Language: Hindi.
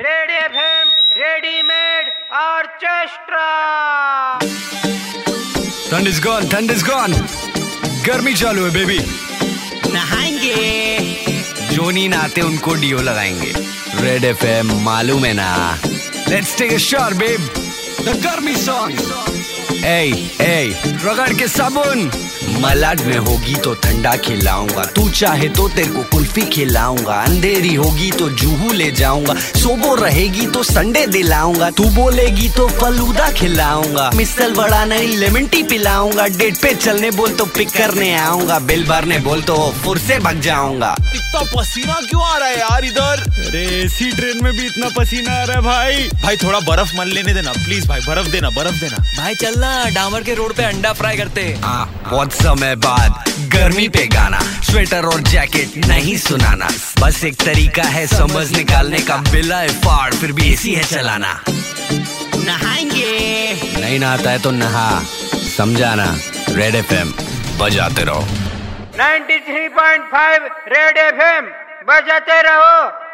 Red FM readymade orchestra. ठंड इज़ गॉन ठंड इज़ गॉन गर्मी चालू है बेबी नहाएँगे। जोनी नहीं नहाते उनको डीओ लगाएँगे। रेड एफ़ मालूम है ना? Let's take a shot babe the गर्मी सॉन्ग ए ए रगड़ के साबुन। मलाड में होगी तो ठंडा खिलाऊँगा। तू चाहे तो तेरे को कुल्फी खिलाऊँगा। अंधेरी होगी तो जूहू ले जाऊँगा। सोबो रहेगी तो संडे दिलाऊँगा। तू बोलेगी तो फलूदा खिलाऊँगा। मिसल बड़ा नहीं लेमन टी पिलाऊँगा। डेट पे चलने बोल तो पिक करने आऊँगा। बिल भरने बोल तो फुर से भग जाऊँगा। इतना पसीना क्यों आ रहा है यार इधर? अरे एसी ट्रेन में भी इतना पसीना आ रहा है भाई। भाई थोड़ा बर्फ़ मन लेने देना प्लीज़ भाई बर्फ़ देना बर्फ़ देना। भाई चलना डामर के रोड पे अंडा फ्राई करते। हैं। हाँ, बहुत समय बाद गर्मी पे गाना स्वेटर और जैकेट नहीं सुनाना। बस एक तरीका है समझ निकालने का बिला है फाड़ फिर भी एसी है चलाना। नहाएँगे। नहीं नहाता है तो नहा समझाना रेड एफ़ बजाते रहो। 93.5 रेड एफएम बजाते रहो।